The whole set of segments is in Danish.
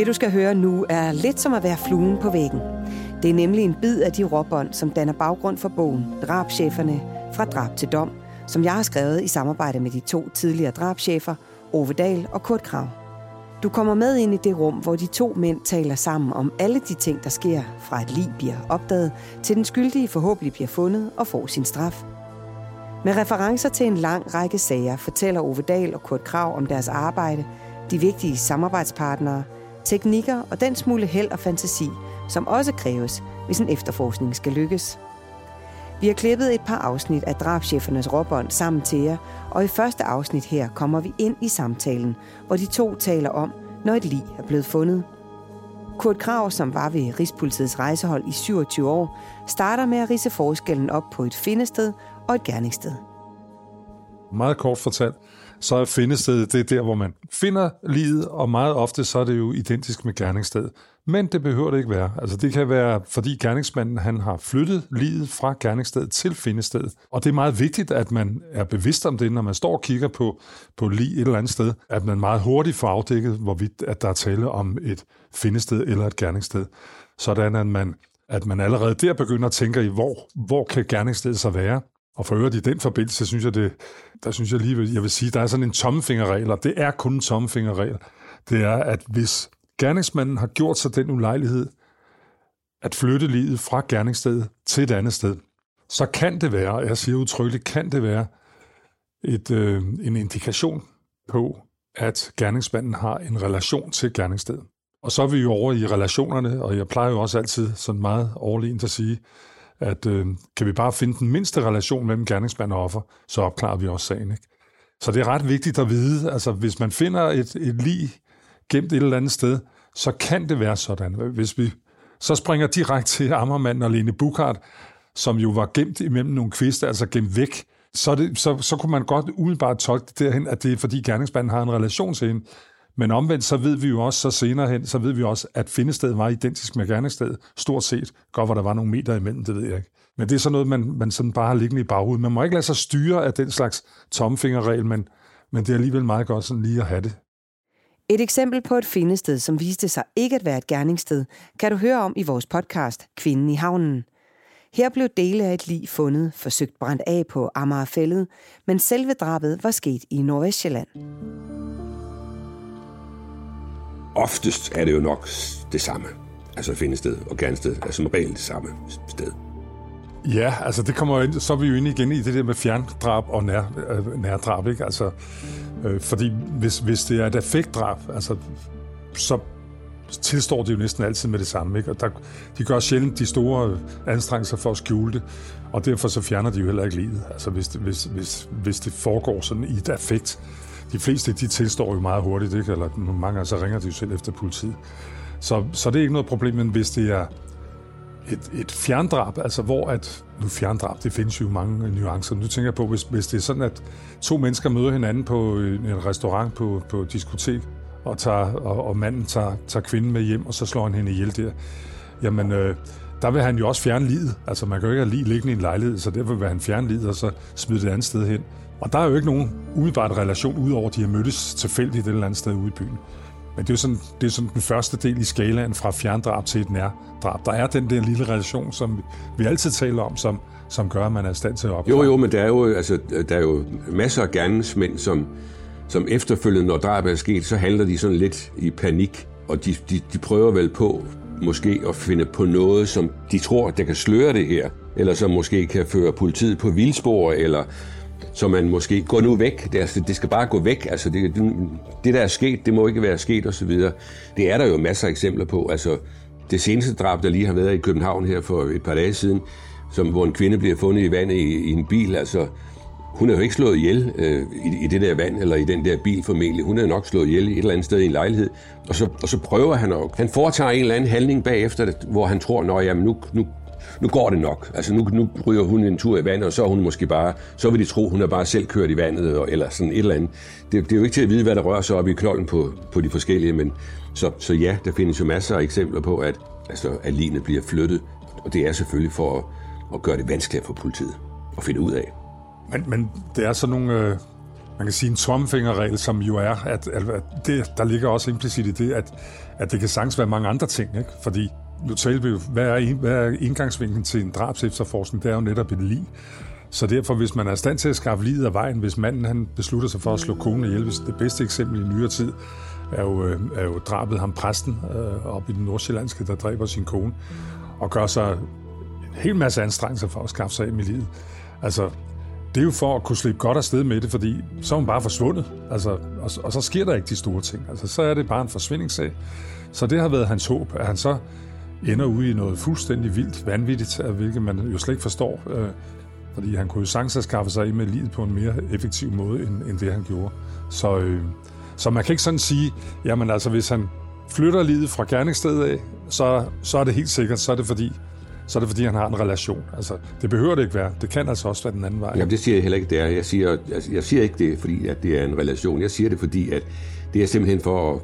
Det du skal høre nu er lidt som at være fluen på væggen. Det er nemlig en bid af de råbånd, som danner baggrund for bogen Drabscheferne fra drab til dom, som jeg har skrevet i samarbejde med de to tidligere drabschefer, Ove Dahl og Kurt Krav. Du kommer med ind i det rum, hvor de to mænd taler sammen om alle de ting, der sker, fra et lig bliver opdaget, til den skyldige forhåbentlig bliver fundet og får sin straf. Med referencer til en lang række sager fortæller Ove Dahl og Kurt Krav om deres arbejde, de vigtige samarbejdspartnere, teknikker og den smule held og fantasi, som også kræves, hvis en efterforskning skal lykkes. Vi har klippet et par afsnit af drabschefernes råbånd sammen til jer, og i første afsnit her kommer vi ind i samtalen, hvor de to taler om, når et lig er blevet fundet. Kurt Krav, som var ved Rigspolitiets rejsehold i 27 år, starter med at rise forskellen op på et findested og et gerningssted. Meget kort fortalt, så er findestedet det er der, hvor man finder livet, og meget ofte så er det jo identisk med gerningsstedet. Men det behøver det ikke være. Altså det kan være, fordi gerningsmanden han har flyttet livet fra gerningsstedet til findestedet. Og det er meget vigtigt, at man er bevidst om det, når man står og kigger på, på lige et eller andet sted, at man meget hurtigt får afdækket, hvorvidt at der er tale om et findested eller et gerningssted. Sådan at man, at man allerede der begynder at tænke i, hvor, hvor kan gerningsstedet så være? Og for øvrigt i den forbindelse, synes jeg, det, der synes jeg lige, jeg vil sige, der er sådan en tommefingerregel, og det er kun en tommefingerregel. Det er, at hvis gerningsmanden har gjort sig den ulejlighed at flytte livet fra gerningsstedet til et andet sted, så kan det være, jeg siger udtrykkeligt, kan det være et, øh, en indikation på, at gerningsmanden har en relation til gerningsstedet. Og så er vi jo over i relationerne, og jeg plejer jo også altid sådan meget overlegent at sige, at øh, kan vi bare finde den mindste relation mellem gerningsmand og offer, så opklarer vi også sagen. Ikke? Så det er ret vigtigt at vide, altså hvis man finder et, et lig gemt et eller andet sted, så kan det være sådan. Hvis vi så springer direkte til Ammermanden og Lene Bukart, som jo var gemt imellem nogle kviste, altså gemt væk, så, det, så, så kunne man godt umiddelbart tolke det derhen, at det er fordi gerningsmanden har en relation til hende. Men omvendt, så ved vi jo også, så senere hen, så ved vi også, at findestedet var identisk med gerningsstedet, stort set. Godt, hvor der var nogle meter imellem, det ved jeg ikke. Men det er sådan noget, man, man sådan bare har liggende i baghovedet. Man må ikke lade sig styre af den slags tomfingerregel, men, men det er alligevel meget godt sådan lige at have det. Et eksempel på et findested, som viste sig ikke at være et gerningssted, kan du høre om i vores podcast Kvinden i havnen. Her blev dele af et lig fundet, forsøgt brændt af på Amagerfællet, men selve drabet var sket i Nordvestjylland. Oftest er det jo nok det samme, altså findested og gerningssted, er altså som regel det samme sted. Ja, altså det kommer ind, så er vi jo inde igen i det der med fjerndrab og nær, øh, nærdrab, ikke? Altså, øh, fordi hvis, hvis det er et effektdrab, altså, så tilstår de jo næsten altid med det samme, ikke? Og der, de gør sjældent de store anstrengelser for at skjule det, og derfor så fjerner de jo heller ikke livet, altså hvis det, hvis, hvis, hvis det foregår sådan i et affekt. De fleste, de tilstår jo meget hurtigt, ikke? Eller mange så ringer de jo selv efter politiet. Så, så det er ikke noget problem, men hvis det er et, et fjerndrab, altså hvor at, nu fjerndrab, det findes jo mange nuancer. Nu tænker jeg på, hvis, hvis det er sådan, at to mennesker møder hinanden på øh, en restaurant, på, på et diskotek, og, tager, og, og manden tager, tager kvinden med hjem, og så slår han hende ihjel der, jamen øh, der vil han jo også fjerne livet. Altså man kan jo ikke have lige liggende i en lejlighed, så derfor vil han fjerne livet, og så smide det andet sted hen. Og der er jo ikke nogen umiddelbart relation, udover at de har mødtes tilfældigt et eller andet sted ude i byen. Men det er jo sådan, det er sådan den første del i skalaen fra fjerndrab til et nærdrab. Der er den der lille relation, som vi altid taler om, som, som gør, at man er i stand til at opklare. Jo, jo, men der er jo, altså, der er jo masser af gerningsmænd, som, som efterfølgende, når drabet er sket, så handler de sådan lidt i panik, og de, de, de prøver vel på måske at finde på noget, som de tror, der kan sløre det her, eller som måske kan føre politiet på vildspor, eller så man måske går nu væk. Det, altså, det skal bare gå væk. Altså, det, det, der er sket, det må ikke være sket osv. Det er der jo masser af eksempler på. Altså, det seneste drab, der lige har været i København her for et par dage siden, som, hvor en kvinde bliver fundet i vandet i, i en bil, altså, hun er jo ikke slået ihjel øh, i, i det der vand, eller i den der bil formentlig. Hun er nok slået ihjel et eller andet sted i en lejlighed. Og så, og så prøver han at... Han foretager en eller anden handling bagefter, hvor han tror, at nu, nu nu går det nok. Altså nu, nu ryger hun en tur i vandet, og så er hun måske bare, så vil de tro, hun er bare selv kørt i vandet, eller sådan et eller andet. Det, det er jo ikke til at vide, hvad der rører sig op i klolden på, på de forskellige, men så, så ja, der findes jo masser af eksempler på, at, altså, at lignende bliver flyttet, og det er selvfølgelig for at, at gøre det vanskeligere for politiet at finde ud af. Men, men det er sådan nogle, øh, man kan sige en tomfingerregel, som jo er, at, at det, der ligger også implicit i det, at, at det kan sagtens være mange andre ting, ikke? fordi nu talte vi jo, hvad er, hvad er indgangsvinklen til en drabsefterforskning? Det er jo netop et lig. Så derfor, hvis man er i stand til at skaffe livet af vejen, hvis manden han beslutter sig for at slå konen ihjel, det bedste eksempel i nyere tid er jo, øh, er jo drabet ham præsten øh, op i den nordsjællandske, der dræber sin kone, og gør sig en hel masse anstrengelser for at skaffe sig af med livet. Altså, det er jo for at kunne slippe godt afsted med det, fordi så er hun bare forsvundet. Altså, og, og så sker der ikke de store ting. Altså, så er det bare en forsvindingssag. Så det har været hans håb, at han så ender ude i noget fuldstændig vildt, vanvittigt, hvilket man jo slet ikke forstår. Øh, fordi han kunne jo sagtens have skaffet sig af med livet på en mere effektiv måde, end, end det han gjorde. Så, øh, så man kan ikke sådan sige, jamen altså, hvis han flytter livet fra gerningsstedet af, så, så er det helt sikkert, så er det fordi, så er det fordi, han har en relation. Altså, det behøver det ikke være. Det kan altså også være den anden vej. Jamen, det siger jeg heller ikke, det er. Jeg siger, jeg, jeg siger ikke det, fordi at det er en relation. Jeg siger det, fordi at det er simpelthen for at,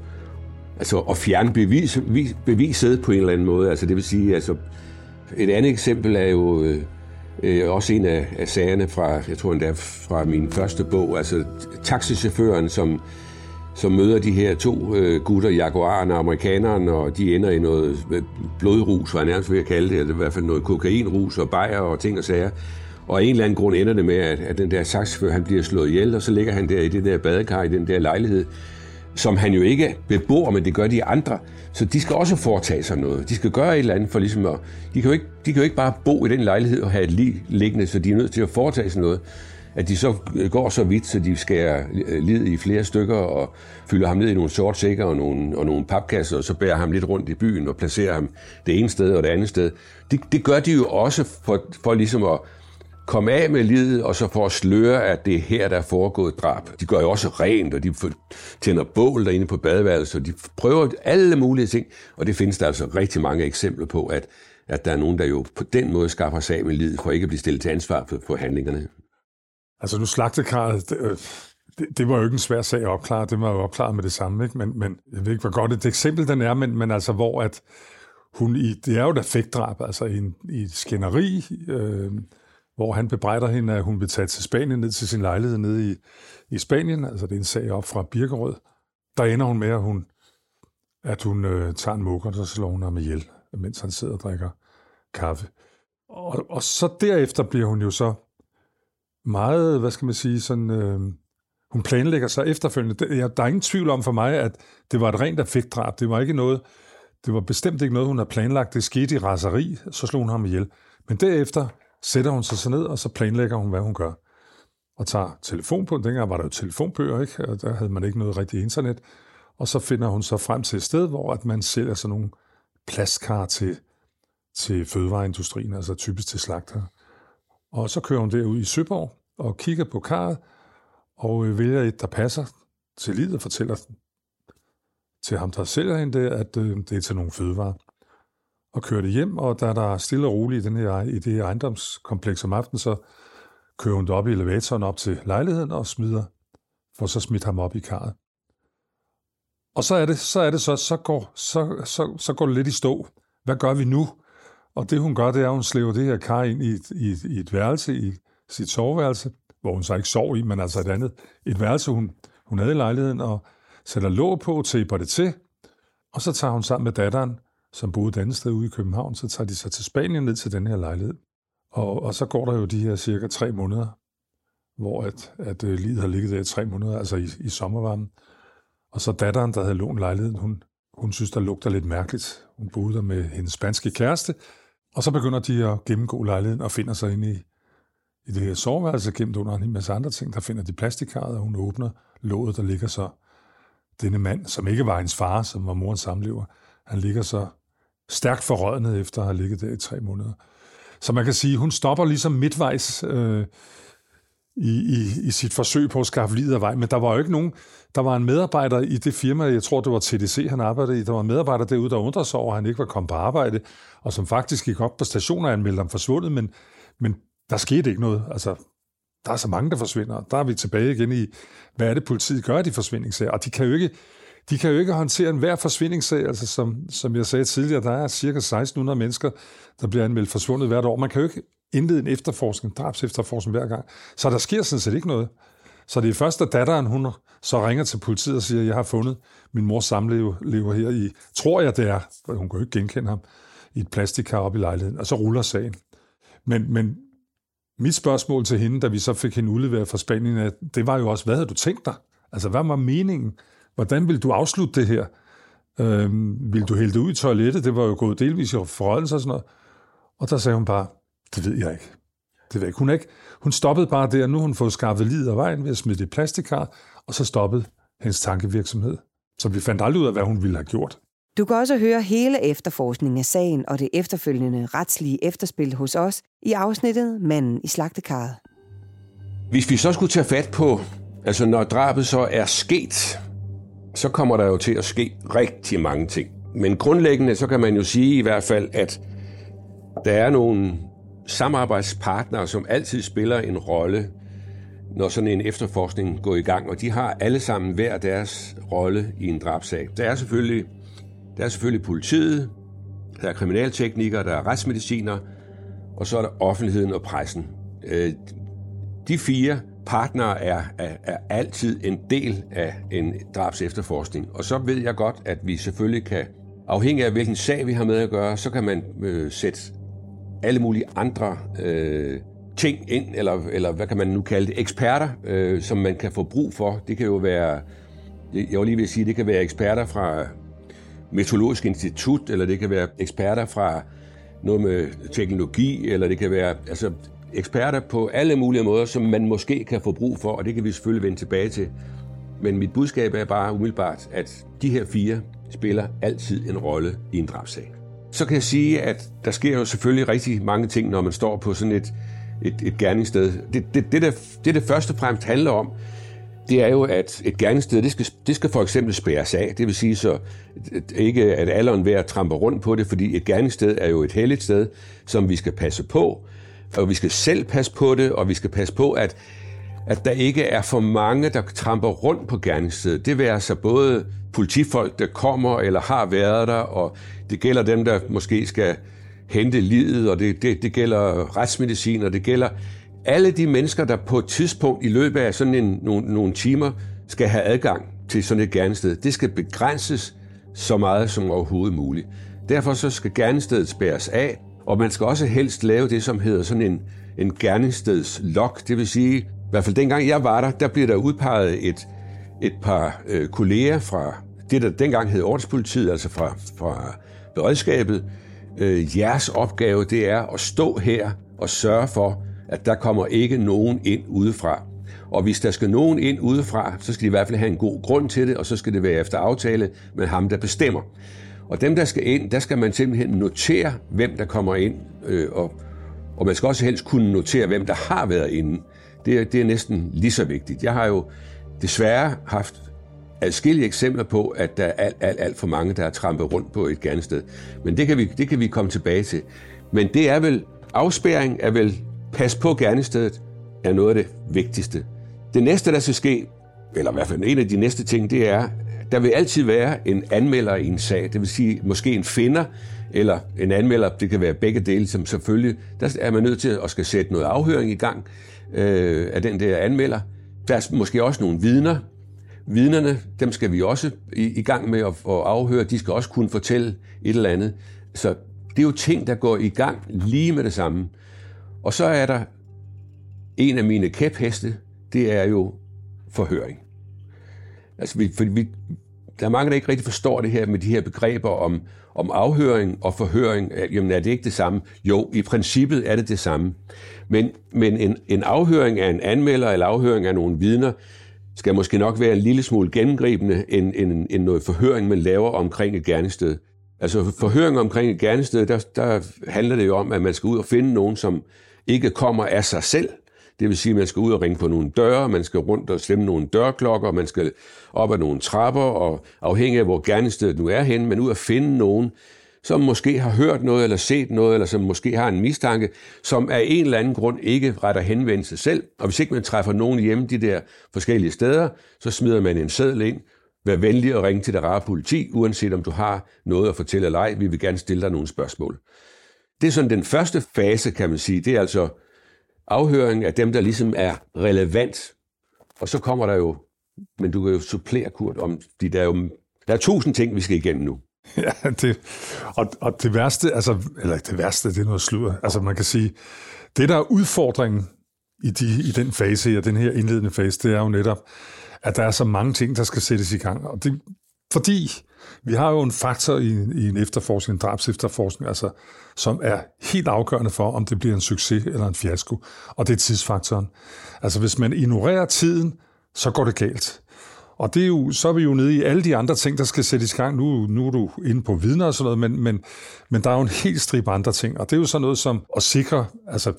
altså, at fjerne bevis, beviset på en eller anden måde. Altså, det vil sige, altså, et andet eksempel er jo øh, øh, også en af, af sagerne fra, jeg tror endda fra min første bog, altså taxichaufføren, som som møder de her to øh, gutter, jaguaren og amerikaneren, og de ender i noget øh, blodrus, var jeg nærmest ved at kalde det, eller i hvert fald noget kokainrus og bajer og ting og sager. Og af en eller anden grund ender det med, at, at den der taxichauffør, han bliver slået ihjel, og så ligger han der i det der badekar, i den der lejlighed, som han jo ikke bebor, men det gør de andre. Så de skal også foretage sig noget. De skal gøre et eller andet for ligesom at... De kan jo ikke, de kan jo ikke bare bo i den lejlighed og have et liv liggende, så de er nødt til at foretage sig noget at de så øh, går så vidt, så de skærer øh, lid i flere stykker og fylder ham ned i nogle sort sækker og nogle, og nogle papkasser, og så bærer ham lidt rundt i byen og placerer ham det ene sted og det andet sted. Det, det gør de jo også for, for ligesom at komme af med livet, og så for at sløre, at det er her, der er foregået drab. De gør jo også rent, og de tænder bål derinde på badeværelset, og de prøver alle mulige ting, og det findes der altså rigtig mange eksempler på, at, at der er nogen, der jo på den måde skaffer sig af med livet, for ikke at blive stillet til ansvar for, for handlingerne. Altså nu slagtekarret, det, øh, det, det var jo ikke en svær sag at opklare, det var jo opklaret med det samme, ikke? Men, men jeg ved ikke, hvor godt et eksempel den er, men, men altså hvor at hun i, det er jo et affektdrab, altså i, en, i et skænderi, øh, hvor han bebrejder hende, at hun vil tage til Spanien, ned til sin lejlighed nede i, i Spanien, altså det er en sag op fra Birkerød. Der ender hun med, at hun, at hun øh, tager en mukker, og så slår hun ham ihjel, mens han sidder og drikker kaffe. Og, og så derefter bliver hun jo så meget, hvad skal man sige, sådan, øh, hun planlægger sig efterfølgende. Det, der er ingen tvivl om for mig, at det var et rent affektdrab. Det var ikke noget, det var bestemt ikke noget, hun har planlagt. Det skete i raseri, så slog hun ham ihjel. Men derefter sætter hun sig så ned, og så planlægger hun, hvad hun gør. Og tager telefon på. Dengang var der jo telefonbøger, ikke? Og der havde man ikke noget rigtigt internet. Og så finder hun så frem til et sted, hvor at man sælger sådan nogle plastkar til, til fødevareindustrien, altså typisk til slagter. Og så kører hun derud i Søborg og kigger på karret, og øh, vælger et, der passer til livet, og fortæller til ham, der sælger hende det, at øh, det er til nogle fødevarer. Og kører det hjem, og da der er stille og roligt i, den her, i det her ejendomskompleks om aftenen, så kører hun op i elevatoren op til lejligheden og smider, for så smidt ham op i karret. Og så er det så, er det så, så, går, så, så, så går det lidt i stå. Hvad gør vi nu? Og det hun gør, det er, at hun slæver det her kar ind i et, i, et, i et værelse, i sit soveværelse, hvor hun så ikke sov i, men altså et andet. Et værelse, hun, hun havde i lejligheden, og sætter låg på, taper det til, og så tager hun sammen med datteren, som boede et andet sted ude i København, så tager de sig til Spanien ned til den her lejlighed. Og, og så går der jo de her cirka tre måneder, hvor at, at øh, livet har ligget der i tre måneder, altså i, i sommervarmen. Og så datteren, der havde lånt lejligheden, hun, hun synes, der lugter lidt mærkeligt. Hun boede der med hendes spanske kæreste, og så begynder de at gennemgå lejligheden og finder sig ind i, i det her soveværelse, gemt under en masse andre ting. Der finder de plastikkarret, og hun åbner låget, der ligger så denne mand, som ikke var hendes far, som var morens samlever. Han ligger så stærkt forrødnet efter at have ligget der i tre måneder. Så man kan sige, hun stopper ligesom midtvejs øh, i, i, i sit forsøg på at skaffe livet af vej. Men der var jo ikke nogen, der var en medarbejder i det firma, jeg tror det var TDC, han arbejdede i, der var en medarbejder derude, der undrede sig over, at han ikke var kommet på arbejde, og som faktisk gik op på stationen og anmeldte ham forsvundet, men, men der skete ikke noget. Altså, der er så mange, der forsvinder. Der er vi tilbage igen i, hvad er det, politiet gør, de forsvindingssager? Og de kan jo ikke, de kan jo ikke håndtere enhver forsvindingssag. Altså, som, som jeg sagde tidligere, der er cirka 1600 mennesker, der bliver anmeldt forsvundet hvert år. Man kan jo ikke indlede en efterforskning, drabs efterforskning hver gang. Så der sker sådan set ikke noget. Så det er først, da datteren hun så ringer til politiet og siger, jeg har fundet min mors samlever her i, tror jeg det er, for hun kan jo ikke genkende ham, i et plastikkar op i lejligheden, og så ruller sagen. Men, men mit spørgsmål til hende, da vi så fik hende udleveret fra Spanien, det var jo også, hvad havde du tænkt dig? Altså, hvad var meningen? Hvordan vil du afslutte det her? Øhm, vil du hælde det ud i toilettet? Det var jo gået delvis i forrøjelse og sådan noget. Og der sagde hun bare, det ved jeg ikke. Det ved jeg ikke. Hun, ikke. hun stoppede bare der, nu hun fået skaffet livet af vejen ved at smide det plastikkar, og så stoppede hendes tankevirksomhed. Så vi fandt aldrig ud af, hvad hun ville have gjort. Du kan også høre hele efterforskningen af sagen og det efterfølgende retslige efterspil hos os i afsnittet Manden i slagtekarret. Hvis vi så skulle tage fat på, altså når drabet så er sket, så kommer der jo til at ske rigtig mange ting. Men grundlæggende, så kan man jo sige i hvert fald, at der er nogle samarbejdspartnere, som altid spiller en rolle, når sådan en efterforskning går i gang, og de har alle sammen hver deres rolle i en drabsag. Der er selvfølgelig, der er selvfølgelig politiet, der er kriminalteknikere, der er retsmediciner, og så er der offentligheden og pressen. Øh, de fire partnere er, er, er altid en del af en drabs efterforskning. Og så ved jeg godt, at vi selvfølgelig kan, afhængig af hvilken sag vi har med at gøre, så kan man øh, sætte alle mulige andre øh, ting ind, eller, eller hvad kan man nu kalde det, eksperter, øh, som man kan få brug for. Det kan jo være, jeg vil lige vil sige, det kan være eksperter fra Meteorologisk Institut, eller det kan være eksperter fra noget med teknologi, eller det kan være altså, eksperter på alle mulige måder, som man måske kan få brug for, og det kan vi selvfølgelig vende tilbage til. Men mit budskab er bare umiddelbart, at de her fire spiller altid en rolle i en drabsag. Så kan jeg sige, at der sker jo selvfølgelig rigtig mange ting, når man står på sådan et, et, et gerningssted. Det, det, det, der, det, det første og fremmest handler om, det er jo, at et gerningssted, det skal, det skal for eksempel spærres af. Det vil sige så ikke, at alderen ved at trampe rundt på det, fordi et gerningssted er jo et helligt sted, som vi skal passe på, og vi skal selv passe på det, og vi skal passe på, at, at der ikke er for mange, der tramper rundt på gerningsstedet. Det vil altså både politifolk, der kommer eller har været der, og det gælder dem, der måske skal hente livet, og det, det, det gælder retsmedicin, og det gælder alle de mennesker, der på et tidspunkt i løbet af sådan en, nogle, nogle timer skal have adgang til sådan et gerningssted. Det skal begrænses så meget som overhovedet muligt. Derfor så skal gerningsstedet spærres af, og man skal også helst lave det, som hedder sådan en, en gerningsstedslok. Det vil sige, i hvert fald dengang jeg var der, der blev der udpeget et, et par øh, kolleger fra det, der dengang hed ordenspolitiet, altså fra, fra beredskabet. Øh, jeres opgave, det er at stå her og sørge for, at der kommer ikke nogen ind udefra. Og hvis der skal nogen ind udefra, så skal de i hvert fald have en god grund til det, og så skal det være efter aftale med ham, der bestemmer. Og dem, der skal ind, der skal man simpelthen notere, hvem der kommer ind, øh, og, og man skal også helst kunne notere, hvem der har været inde. Det er, det er næsten lige så vigtigt. Jeg har jo desværre haft adskillige eksempler på, at der er alt, alt, alt for mange, der er trampet rundt på et gernested. Men det kan, vi, det kan vi komme tilbage til. Men det er vel, afspæring er vel, pas på gernestedet, er noget af det vigtigste. Det næste, der skal ske, eller i hvert fald en af de næste ting, det er, der vil altid være en anmelder i en sag, det vil sige måske en finder, eller en anmelder, det kan være begge dele, som selvfølgelig, der er man nødt til at skal sætte noget afhøring i gang øh, af den der anmelder. Der er måske også nogle vidner. Vidnerne, dem skal vi også i, i gang med at, at afhøre. De skal også kunne fortælle et eller andet. Så det er jo ting, der går i gang lige med det samme. Og så er der en af mine kæpheste, det er jo forhøring. Altså, vi, fordi vi, der er mange, der ikke rigtig forstår det her med de her begreber om, om afhøring og forhøring. Jamen, er det ikke det samme? Jo, i princippet er det det samme. Men, men en, en afhøring af en anmelder eller afhøring af nogle vidner skal måske nok være en lille smule gennemgribende end, end, end noget forhøring, man laver omkring et gerningssted. Altså forhøring omkring et gerningssted, der, der handler det jo om, at man skal ud og finde nogen, som ikke kommer af sig selv, det vil sige, at man skal ud og ringe på nogle døre, man skal rundt og slemme nogle dørklokker, man skal op ad nogle trapper, og afhængig af, hvor gerningsstedet nu er hen, men ud og finde nogen, som måske har hørt noget eller set noget, eller som måske har en mistanke, som af en eller anden grund ikke retter henvendelse selv. Og hvis ikke man træffer nogen hjemme de der forskellige steder, så smider man en seddel ind. Vær venlig at ringe til det rare politi, uanset om du har noget at fortælle eller ej. Vi vil gerne stille dig nogle spørgsmål. Det er sådan den første fase, kan man sige. Det er altså afhøring af dem, der ligesom er relevant Og så kommer der jo, men du kan jo supplere, Kurt, om de der er jo, der er tusind ting, vi skal igennem nu. Ja, det, og, og det værste, altså, eller det værste, det er noget sludder. Altså man kan sige, det der er udfordringen i, de, i den fase her, den her indledende fase, det er jo netop, at der er så mange ting, der skal sættes i gang. Og det, fordi vi har jo en faktor i, i en efterforskning, en drabs efterforskning, altså, som er helt afgørende for, om det bliver en succes eller en fiasko, og det er tidsfaktoren. Altså hvis man ignorerer tiden, så går det galt. Og det er jo, så er vi jo nede i alle de andre ting, der skal sættes i gang. Nu, nu er du inde på vidner og sådan noget, men, men, men der er jo en helt stribe andre ting. Og det er jo sådan noget som at sikre, altså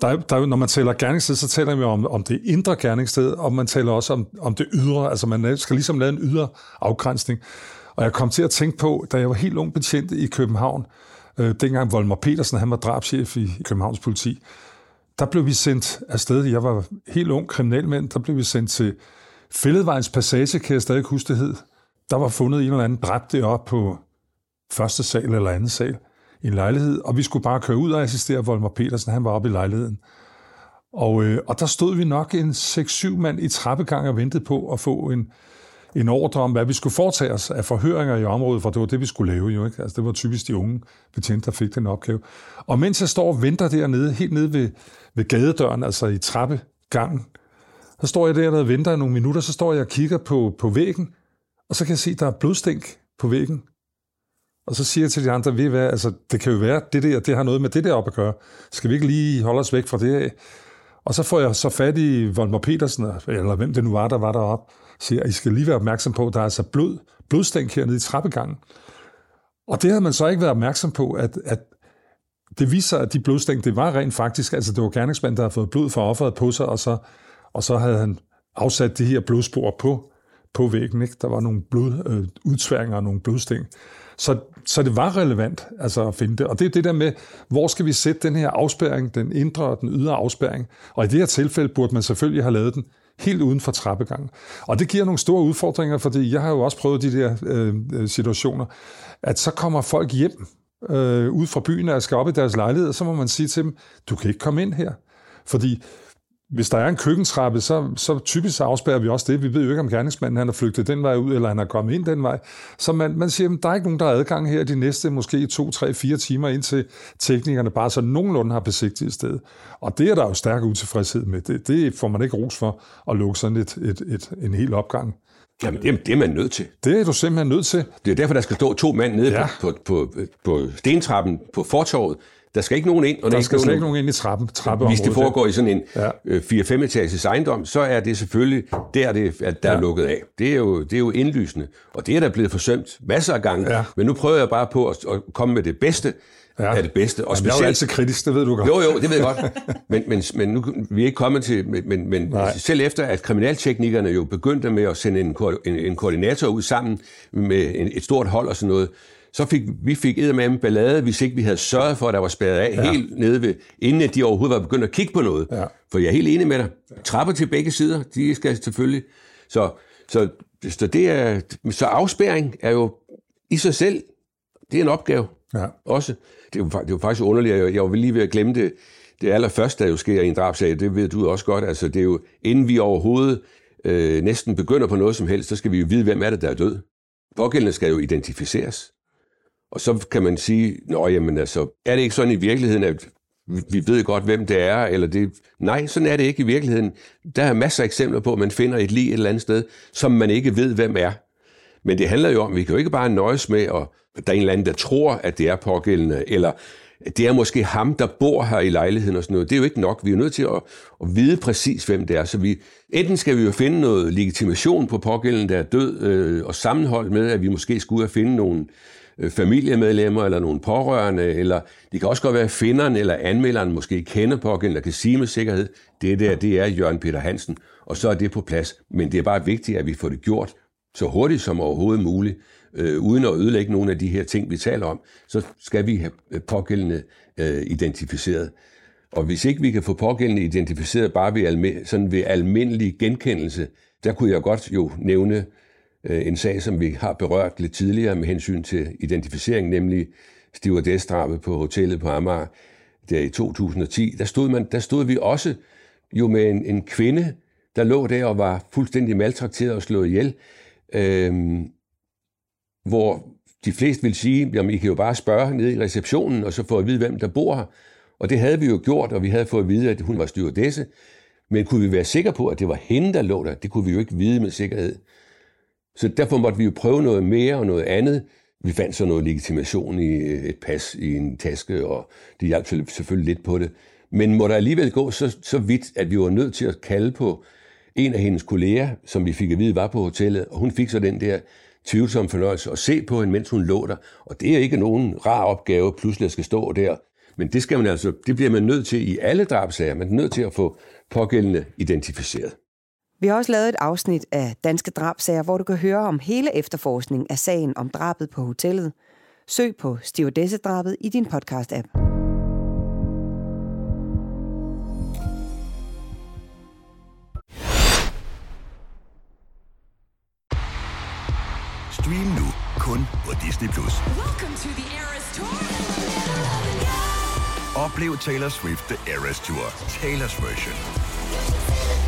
der, der, når man taler gerningssted, så taler vi om, om det indre gerningssted, og man taler også om, om det ydre. Altså man skal ligesom lave en ydre afgrænsning. Og jeg kom til at tænke på, da jeg var helt ung betjent i København, øh, dengang Volmer Petersen, han var drabschef i Københavns politi, der blev vi sendt afsted. Jeg var helt ung kriminalmand. Der blev vi sendt til Fælledvejens Passage, kan jeg stadig huske, det hed. Der var fundet en eller anden dræbt deroppe på første sal eller anden sal en lejlighed, og vi skulle bare køre ud og assistere Volmer Petersen, han var oppe i lejligheden. Og, øh, og der stod vi nok en 6-7 mand i trappegang og ventede på at få en, en ordre om, hvad vi skulle foretage os af forhøringer i området, for det var det, vi skulle lave jo. Ikke? Altså, det var typisk de unge betjente, der fik den opgave. Og mens jeg står og venter dernede, helt nede ved, ved gadedøren, altså i trappegangen, så står jeg der og venter i nogle minutter, så står jeg og kigger på, på væggen, og så kan jeg se, at der er blodstænk på væggen. Og så siger jeg til de andre, ved hvad, altså, det kan jo være, det der, det har noget med det der op at gøre. Skal vi ikke lige holde os væk fra det af? Og så får jeg så fat i Volmer Petersen, eller hvem det nu var, der var deroppe, siger, at I skal lige være opmærksom på, at der er altså blod, blodstænk hernede i trappegangen. Og det havde man så ikke været opmærksom på, at, at det viser, at de blodstænk, det var rent faktisk, altså det var gerningsmanden, der havde fået blod fra offeret på sig, og så, og så havde han afsat de her blodspor på, på væggen. Ikke? Der var nogle blod, øh, og nogle blodsting. Så, så det var relevant altså at finde det. Og det er det der med, hvor skal vi sætte den her afspærring, den indre og den ydre afspærring. Og i det her tilfælde burde man selvfølgelig have lavet den helt uden for trappegangen. Og det giver nogle store udfordringer, fordi jeg har jo også prøvet de der øh, øh situationer, at så kommer folk hjem øh, ud fra byen og skal op i deres lejlighed, og så må man sige til dem, du kan ikke komme ind her. Fordi hvis der er en køkkentrappe, så, så typisk afspærrer vi også det. Vi ved jo ikke, om gerningsmanden han har flygtet den vej ud, eller han er kommet ind den vej. Så man, man siger, at der er ikke nogen, der har adgang her de næste måske to, tre, fire timer, indtil teknikerne bare så nogenlunde har besigtiget sted. Og det er der jo stærk utilfredshed med. Det, det får man ikke ros for at lukke sådan et, et, et, en hel opgang. Jamen, det, det er man nødt til. Det er du simpelthen nødt til. Det er derfor, der skal stå to mænd nede ja. på, på, på, på stentrappen på fortorvet, der skal ikke nogen ind. Og der, der skal slet ikke nogen ind i trappen, Hvis det foregår i sådan en ja. 4-5 øh, etages ejendom, så er det selvfølgelig der, det, at der ja. er lukket af. Det er, jo, det er jo indlysende. Og det er der blevet forsømt masser af gange. Ja. Men nu prøver jeg bare på at, at komme med det bedste ja. af det bedste. Og specielt, jeg er jo altid kritisk, det ved du godt. Jo, jo, det ved jeg godt. Men, men, men nu vi er ikke kommet til... Men, men selv efter, at kriminalteknikerne jo begyndte med at sende en, en, en koordinator ud sammen med en, et stort hold og sådan noget, så fik vi fik med en ballade, hvis ikke vi havde sørget for, at der var spærret af ja. helt nede ved, inden de overhovedet var begyndt at kigge på noget. Ja. For jeg er helt enig med dig. Trapper til begge sider, de skal selvfølgelig... Så, så, så, det er, så afspæring er jo i sig selv, det er en opgave ja. også. Det er, jo, det jo faktisk underligt, jeg, jeg var lige ved at glemme det, det allerførste, der jo sker i en drabsag, det ved du også godt, altså det er jo, inden vi overhovedet øh, næsten begynder på noget som helst, så skal vi jo vide, hvem er det, der er død. Pågældende skal jo identificeres. Og så kan man sige, nå jamen altså, er det ikke sådan i virkeligheden, at vi ved godt, hvem det er, eller det... Nej, sådan er det ikke i virkeligheden. Der er masser af eksempler på, at man finder et lige et eller andet sted, som man ikke ved, hvem er. Men det handler jo om, at vi kan jo ikke bare nøjes med, at der er en eller anden, der tror, at det er pågældende, eller det er måske ham, der bor her i lejligheden og sådan noget. Det er jo ikke nok. Vi er nødt til at, at vide præcis, hvem det er. Så vi, enten skal vi jo finde noget legitimation på pågældende, der er død, øh, og sammenholdt med, at vi måske skulle have finde nogle Øh, familiemedlemmer eller nogle pårørende, eller det kan også godt være, at finderen eller anmelderen måske kender pågældende og kan sige med sikkerhed, det der, det er Jørgen Peter Hansen, og så er det på plads. Men det er bare vigtigt, at vi får det gjort så hurtigt som overhovedet muligt, øh, uden at ødelægge nogle af de her ting, vi taler om, så skal vi have øh, pågældende øh, identificeret. Og hvis ikke vi kan få pågældende identificeret bare ved, alme, sådan ved almindelig genkendelse, der kunne jeg godt jo nævne Øh, en sag, som vi har berørt lidt tidligere med hensyn til identificering, nemlig stewardessdrabet på hotellet på Amager, der i 2010. Der stod, man, der stod vi også jo med en, en kvinde, der lå der og var fuldstændig maltrakteret og slået ihjel. Øhm, hvor de fleste vil sige, jamen I kan jo bare spørge nede i receptionen, og så få at vide, hvem der bor her. Og det havde vi jo gjort, og vi havde fået at vide, at hun var stewardesse. Men kunne vi være sikre på, at det var hende, der lå der? Det kunne vi jo ikke vide med sikkerhed. Så derfor måtte vi jo prøve noget mere og noget andet. Vi fandt så noget legitimation i øh, et pas i en taske, og det hjalp selvfølgelig lidt på det. Men må der alligevel gå så, så vidt, at vi var nødt til at kalde på en af hendes kolleger, som vi fik at vide var på hotellet, og hun fik så den der tvivlsom fornøjelse at se på hende, mens hun lå der. Og det er ikke nogen rar opgave, pludselig at skal stå der. Men det, skal man altså, det bliver man nødt til i alle drabsager. Man er nødt til at få pågældende identificeret. Vi har også lavet et afsnit af Danske Drabsager, hvor du kan høre om hele efterforskning af sagen om drabet på hotellet. Søg på Stewardesse-drabet i din podcast-app. Stream nu kun på Disney+. Plus. Oplev Taylor Swift The Eras Tour, Taylor's version.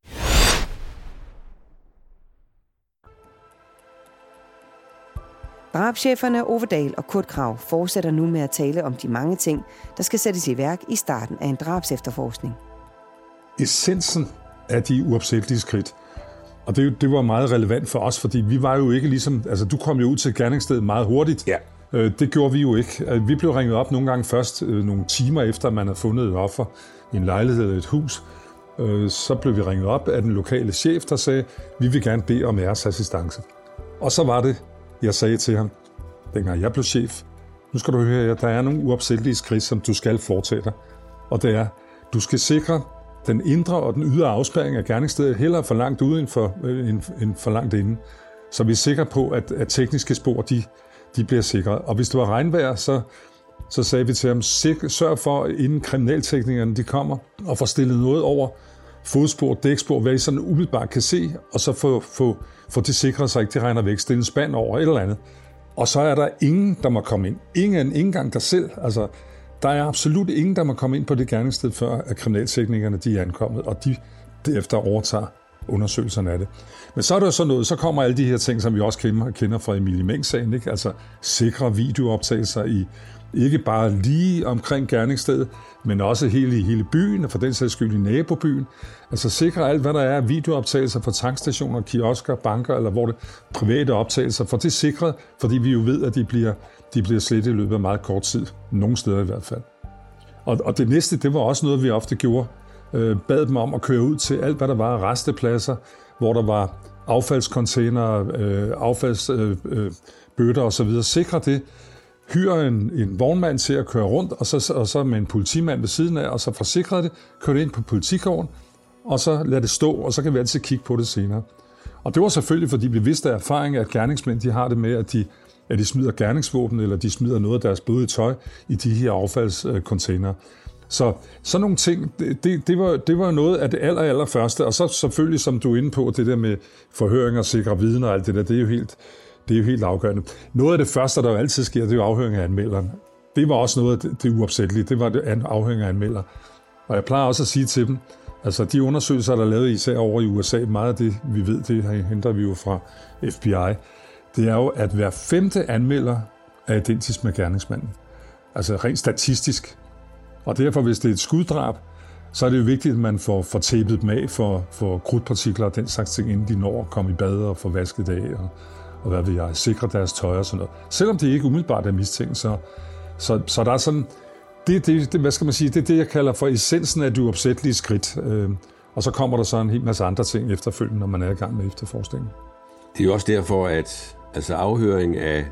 Drabscheferne Ove Dahl og Kurt Krav fortsætter nu med at tale om de mange ting, der skal sættes i værk i starten af en drabsefterforskning. Essensen af de uopsættelige skridt, og det, det var meget relevant for os, fordi vi var jo ikke ligesom, altså du kom jo ud til gerningsstedet meget hurtigt. Ja. Øh, det gjorde vi jo ikke. Øh, vi blev ringet op nogle gange først, øh, nogle timer efter, man havde fundet et offer i en lejlighed eller et hus. Så blev vi ringet op af den lokale chef, der sagde, vi vil gerne bede om jeres assistance. Og så var det, jeg sagde til ham, dengang jeg blev chef, nu skal du høre, at der er nogle uopsættelige skridt, som du skal foretage dig. Og det er, du skal sikre den indre og den ydre afspærring af gerningsstedet hellere for langt ude end for, øh, end for langt inde. Så vi er sikre på, at, at tekniske spor de, de bliver sikret. Og hvis det var regnvejr, så, så sagde vi til ham, sørg for, inden kriminalteknikerne de kommer, og få stillet noget over fodspor, dækspor, hvad I sådan umiddelbart kan se, og så få, få, få det sikret, sig ikke det regner væk, stille en spand over et eller andet. Og så er der ingen, der må komme ind. Ingen, ikke engang dig selv. Altså, der er absolut ingen, der må komme ind på det gerningssted, før at kriminalteknikerne de er ankommet, og de derefter overtager undersøgelserne af det. Men så er der så noget, så kommer alle de her ting, som vi også kender, kender fra Emilie Meng-sagen, ikke? altså sikre videooptagelser i ikke bare lige omkring gerningsstedet, men også hele i hele byen, og for den sags skyld i nabobyen. Altså sikre alt, hvad der er videooptagelser fra tankstationer, kiosker, banker, eller hvor det private optagelser, for det sikret, fordi vi jo ved, at de bliver, de bliver slet i løbet af meget kort tid. Nogle steder i hvert fald. Og, og det næste, det var også noget, vi ofte gjorde. Øh, bad dem om at køre ud til alt, hvad der var restepladser, hvor der var affaldskontainer, øh, affaldsbøtter øh, øh osv. Sikre det, hyrer en, en vognmand til at køre rundt, og så, og så med en politimand ved siden af, og så forsikrer det, kører det ind på politikåren, og så lade det stå, og så kan vi altid kigge på det senere. Og det var selvfølgelig, fordi vi vidste af erfaring, at gerningsmænd de har det med, at de, at de smider gerningsvåben, eller de smider noget af deres blodige tøj i de her affaldscontainere. Så sådan nogle ting, det, det, var, det var noget af det aller, aller første. Og så selvfølgelig, som du er inde på, det der med forhøringer, sikre viden og alt det der, det er jo helt, det er jo helt afgørende. Noget af det første, der jo altid sker, det er jo afhøring af anmelderen. Det var også noget af det, det uopsættelige. Det var det afhøring af anmelder. Og jeg plejer også at sige til dem, altså de undersøgelser, der er lavet især over i USA, meget af det, vi ved, det henter vi jo fra FBI, det er jo, at hver femte anmelder er identisk med gerningsmanden. Altså rent statistisk. Og derfor, hvis det er et skuddrab, så er det jo vigtigt, at man får, får tæppet dem af for, for krudtpartikler og den slags ting, inden de når at komme i bad og få vasket det af og, og hvad vil jeg, sikre deres tøj og sådan noget. Selvom det ikke umiddelbart er mistænkt, så, så, så der er sådan, det, det, det, hvad skal man sige, det er det, jeg kalder for essensen af det uopsættelige skridt. Øh, og så kommer der så en hel masse andre ting efterfølgende, når man er i gang med efterforskningen. Det er jo også derfor, at altså afhøring af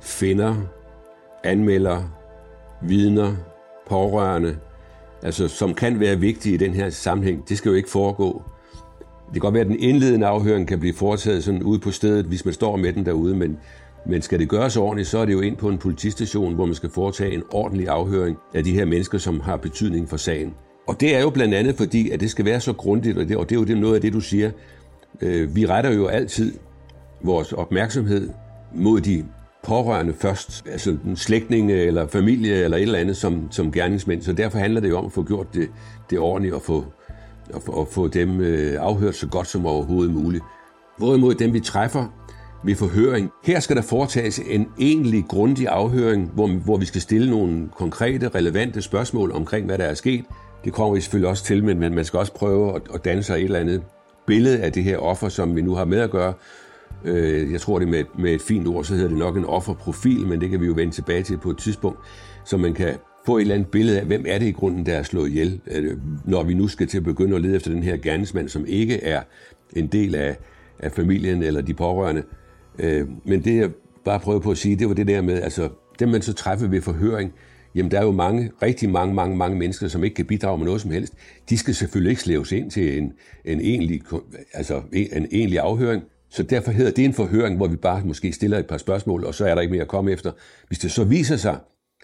finder, anmelder, vidner, pårørende, altså som kan være vigtige i den her sammenhæng, det skal jo ikke foregå det kan godt være, at den indledende afhøring kan blive foretaget sådan ude på stedet, hvis man står med den derude, men, men skal det gøres ordentligt, så er det jo ind på en politistation, hvor man skal foretage en ordentlig afhøring af de her mennesker, som har betydning for sagen. Og det er jo blandt andet fordi, at det skal være så grundigt, og det, og det er jo det, noget af det, du siger. Øh, vi retter jo altid vores opmærksomhed mod de pårørende først, altså en slægtning eller familie eller et eller andet som, som gerningsmænd. Så derfor handler det jo om at få gjort det, det ordentligt og få, og og få dem øh, afhørt så godt som overhovedet muligt. Hvorimod dem, vi træffer ved forhøring, her skal der foretages en egentlig grundig afhøring, hvor, hvor vi skal stille nogle konkrete, relevante spørgsmål omkring, hvad der er sket. Det kommer vi selvfølgelig også til, men man skal også prøve at, at danne sig et eller andet billede af det her offer, som vi nu har med at gøre, Øh, jeg tror det med, med et fint ord, så hedder det nok en offerprofil, men det kan vi jo vende tilbage til på et tidspunkt, så man kan få et eller andet billede af, hvem er det i grunden, der er slået ihjel, øh, når vi nu skal til at begynde at lede efter den her gerningsmand, som ikke er en del af, af familien eller de pårørende. Øh, men det jeg bare prøver på at sige, det var det der med, altså dem man så træffer ved forhøring, jamen der er jo mange, rigtig mange, mange, mange mennesker, som ikke kan bidrage med noget som helst. De skal selvfølgelig ikke slæves ind til en, en, egentlig, altså en egentlig afhøring. Så derfor hedder det en forhøring, hvor vi bare måske stiller et par spørgsmål, og så er der ikke mere at komme efter. Hvis det så viser sig,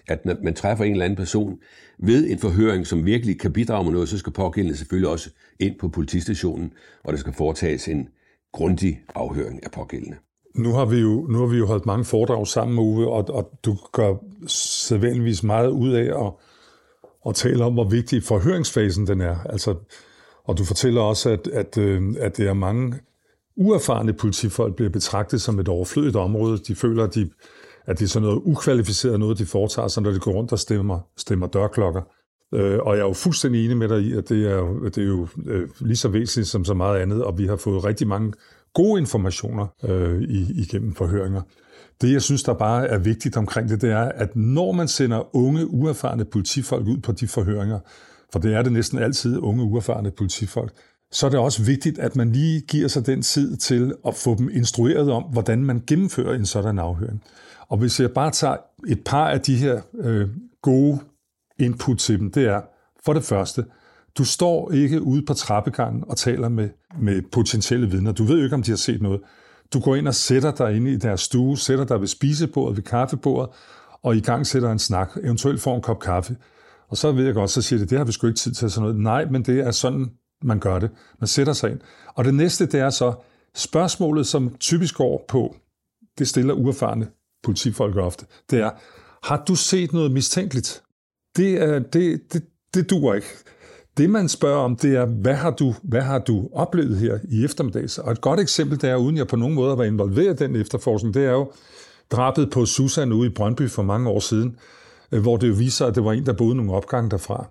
at man træffer en eller anden person ved en forhøring, som virkelig kan bidrage med noget, så skal pågældende selvfølgelig også ind på politistationen, og der skal foretages en grundig afhøring af pågældende. Nu har vi jo, nu har vi jo holdt mange foredrag sammen, Uwe, og, og du gør sædvanligvis meget ud af at, at tale om, hvor vigtig forhøringsfasen den er. Altså, og du fortæller også, at, at, øh, at det er mange uerfarne politifolk bliver betragtet som et overflødigt område. De føler, at, de, at det er sådan noget ukvalificeret noget, de foretager sig, når de går rundt og stemmer, stemmer dørklokker. Øh, og jeg er jo fuldstændig enig med dig i, at det er, det er jo øh, lige så væsentligt som så meget andet, og vi har fået rigtig mange gode informationer øh, igennem forhøringer. Det, jeg synes, der bare er vigtigt omkring det, det er, at når man sender unge, uerfarne politifolk ud på de forhøringer, for det er det næsten altid unge, uerfarne politifolk, så er det også vigtigt, at man lige giver sig den tid til at få dem instrueret om, hvordan man gennemfører en sådan afhøring. Og hvis jeg bare tager et par af de her øh, gode input til dem, det er for det første, du står ikke ude på trappegangen og taler med, med potentielle vidner. Du ved jo ikke, om de har set noget. Du går ind og sætter dig inde i deres stue, sætter dig ved spisebordet, ved kaffebordet, og i gang sætter en snak, eventuelt får en kop kaffe. Og så ved jeg godt, så siger det, det har vi sgu ikke tid til sådan noget. Nej, men det er sådan, man gør det. Man sætter sig ind. Og det næste, det er så spørgsmålet, som typisk går på, det stiller uerfarne politifolk ofte, det er, har du set noget mistænkeligt? Det, er, det, det, det duer ikke. Det, man spørger om, det er, hvad har, du, hvad har du oplevet her i eftermiddags? Og et godt eksempel, det er, uden jeg på nogen måde var involveret i den efterforskning, det er jo drabet på Susan ude i Brøndby for mange år siden, øh, hvor det jo viser, at det var en, der boede nogle opgange derfra.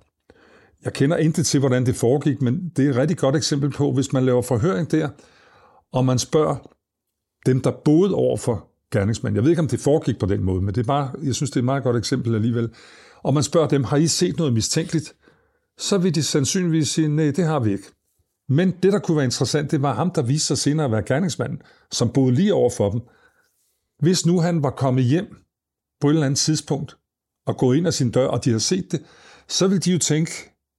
Jeg kender intet til, hvordan det foregik, men det er et rigtig godt eksempel på, hvis man laver forhøring der, og man spørger dem, der boede over for gerningsmand. Jeg ved ikke, om det foregik på den måde, men det er bare, jeg synes, det er et meget godt eksempel alligevel. Og man spørger dem, har I set noget mistænkeligt? Så vil de sandsynligvis sige, nej, det har vi ikke. Men det, der kunne være interessant, det var ham, der viste sig senere at være gerningsmanden, som boede lige over for dem. Hvis nu han var kommet hjem på et eller andet tidspunkt og gået ind ad sin dør, og de har set det, så vil de jo tænke,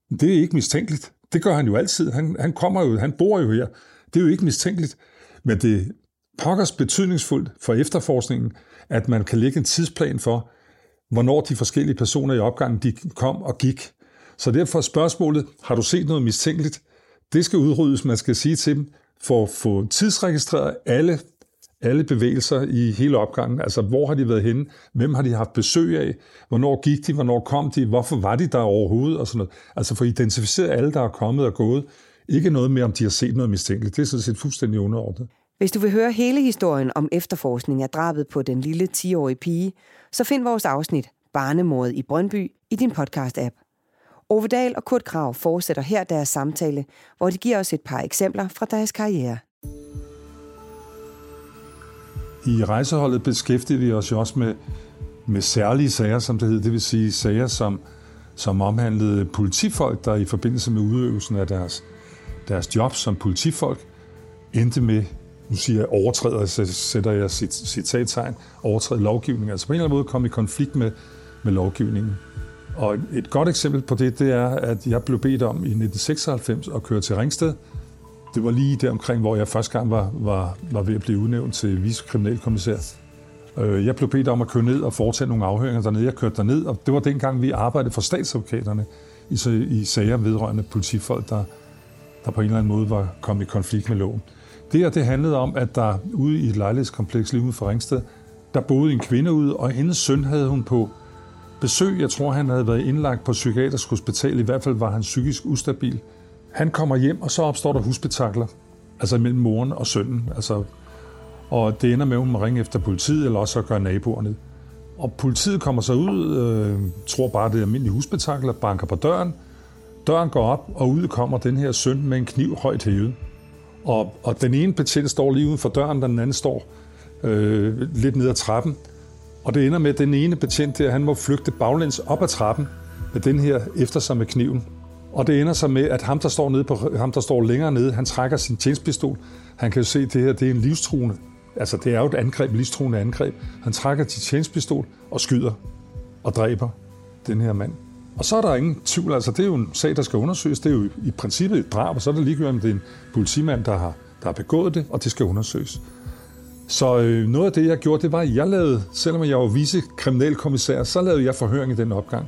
det er ikke mistænkeligt. Det gør han jo altid. Han, han kommer jo, han bor jo her. Det er jo ikke mistænkeligt. Men det pokkers betydningsfuldt for efterforskningen, at man kan lægge en tidsplan for, hvornår de forskellige personer i opgangen de kom og gik. Så derfor spørgsmålet, har du set noget mistænkeligt? Det skal udryddes, man skal sige til dem, for at få tidsregistreret alle alle bevægelser i hele opgangen. Altså, hvor har de været henne? Hvem har de haft besøg af? Hvornår gik de? Hvornår kom de? Hvorfor var de der overhovedet? Og sådan noget. Altså, for at identificere alle, der er kommet og gået. Ikke noget med, om de har set noget mistænkeligt. Det er sådan set fuldstændig underordnet. Hvis du vil høre hele historien om efterforskning af drabet på den lille 10-årige pige, så find vores afsnit Barnemordet i Brøndby i din podcast-app. Ove Dahl og Kurt Krav fortsætter her deres samtale, hvor de giver os et par eksempler fra deres karriere. I rejseholdet beskæftiger vi os jo også med, med særlige sager, som det hedder, det vil sige sager, som, som omhandlede politifolk, der i forbindelse med udøvelsen af deres, deres job som politifolk endte med, nu siger jeg overtræder, så sætter jeg cit, citattegn, overtræder lovgivningen, altså på en eller anden måde komme i konflikt med, med lovgivningen. Og et godt eksempel på det, det er, at jeg blev bedt om i 1996 at køre til Ringsted, det var lige der omkring, hvor jeg første gang var, var, var ved at blive udnævnt til vicekriminalkommissær. Øh, jeg blev bedt om at køre ned og foretage nogle afhøringer dernede. Jeg kørte derned, og det var dengang, vi arbejdede for statsadvokaterne i, i sager vedrørende politifolk, der, der på en eller anden måde var kommet i konflikt med loven. Det her, det handlede om, at der ude i et lejlighedskompleks lige ude for Ringsted, der boede en kvinde ud, og hendes søn havde hun på besøg. Jeg tror, han havde været indlagt på psykiatrisk hospital. I hvert fald var han psykisk ustabil. Han kommer hjem, og så opstår der husbetakler. Altså mellem moren og sønnen. Altså, og det ender med, at hun må ringe efter politiet, eller også gør naboerne. Og politiet kommer så ud, øh, tror bare, det er almindelige husbetakler, banker på døren. Døren går op, og ud kommer den her søn med en kniv højt hævet. Og, og den ene patient står lige uden for døren, den anden står øh, lidt ned ad trappen. Og det ender med, at den ene patient der, han må flygte baglæns op ad trappen med den her efter sig med kniven. Og det ender så med, at ham, der står, nede på, ham, der står længere nede, han trækker sin tjenestpistol. Han kan jo se, at det her det er en livstruende. Altså, det er jo et angreb, livstruende angreb. Han trækker sin tjenestpistol og skyder og dræber den her mand. Og så er der ingen tvivl, altså det er jo en sag, der skal undersøges. Det er jo i princippet et drab, og så er det ligegyldigt, om det er en politimand, der har, der har begået det, og det skal undersøges. Så øh, noget af det, jeg gjorde, det var, at jeg lavede, selvom jeg var vicekriminalkommissær, så lavede jeg forhøring i den opgang.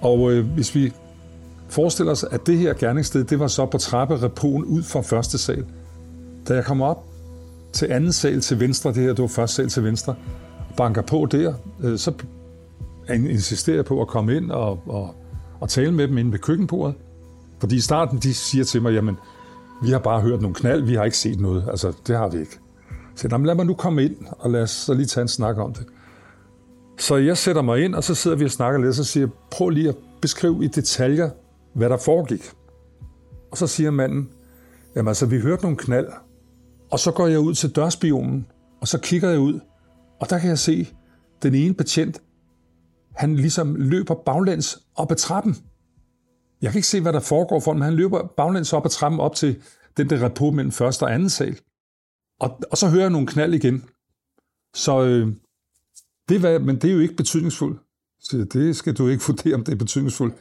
Og øh, hvis vi forestiller os, at det her gerningssted, det var så på trapperepoen ud fra første sal. Da jeg kom op til anden sal til venstre, det her, det var første sal til venstre, banker på der, øh, så insisterer på at komme ind og, og, og tale med dem inde ved køkkenbordet. Fordi i starten, de siger til mig, jamen, vi har bare hørt nogle knald, vi har ikke set noget. Altså, det har vi ikke. Så lad mig nu komme ind, og lad os så lige tage en snak om det. Så jeg sætter mig ind, og så sidder vi og snakker lidt, og så siger jeg, prøv lige at beskrive i detaljer, hvad der foregik. Og så siger manden, jamen altså, vi hørte nogle knald, og så går jeg ud til dørspionen, og så kigger jeg ud, og der kan jeg se, den ene betjent, han ligesom løber baglæns op ad trappen. Jeg kan ikke se, hvad der foregår for ham, men han løber baglæns op ad trappen op til den der rapport mellem første og anden sal. Og, og så hører jeg nogle knald igen. Så øh, det var, men det er jo ikke betydningsfuldt. Så det skal du ikke vurdere, om det er betydningsfuldt.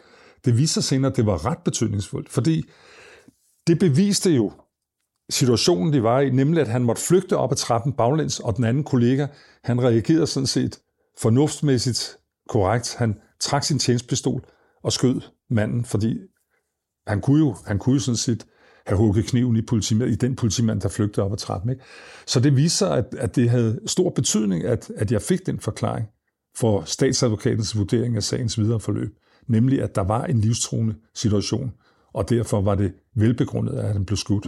Det viser sig senere, at det var ret betydningsfuldt, fordi det beviste jo situationen, de var i, nemlig at han måtte flygte op ad trappen baglæns, og den anden kollega, han reagerede sådan set fornuftsmæssigt korrekt. Han trak sin tjenestpistol og skød manden, fordi han kunne jo, han kunne jo sådan set have hugget kniven i, politimand, i den politimand, der flygtede op ad trappen. Ikke? Så det viser, at, at det havde stor betydning, at, at jeg fik den forklaring for statsadvokatens vurdering af sagens videre forløb, nemlig at der var en livstruende situation, og derfor var det velbegrundet, at han blev skudt.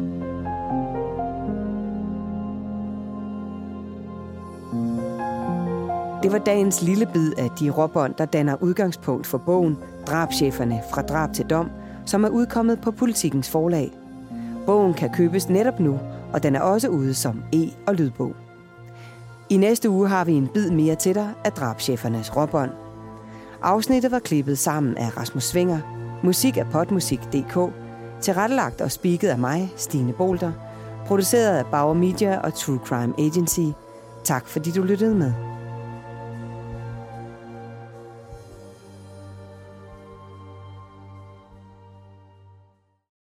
Det var dagens lille bid af de råbånd, der danner udgangspunkt for bogen Drabscheferne fra drab til dom, som er udkommet på Politikens forlag. Bogen kan købes netop nu, og den er også ude som e- og lydbog. I næste uge har vi en bid mere til dig af drabschefernes råbånd. Afsnittet var klippet sammen af Rasmus Svinger, musik af potmusik.dk, tilrettelagt og spiket af mig, Stine Bolter, produceret af Bauer Media og True Crime Agency. Tak fordi du lyttede med.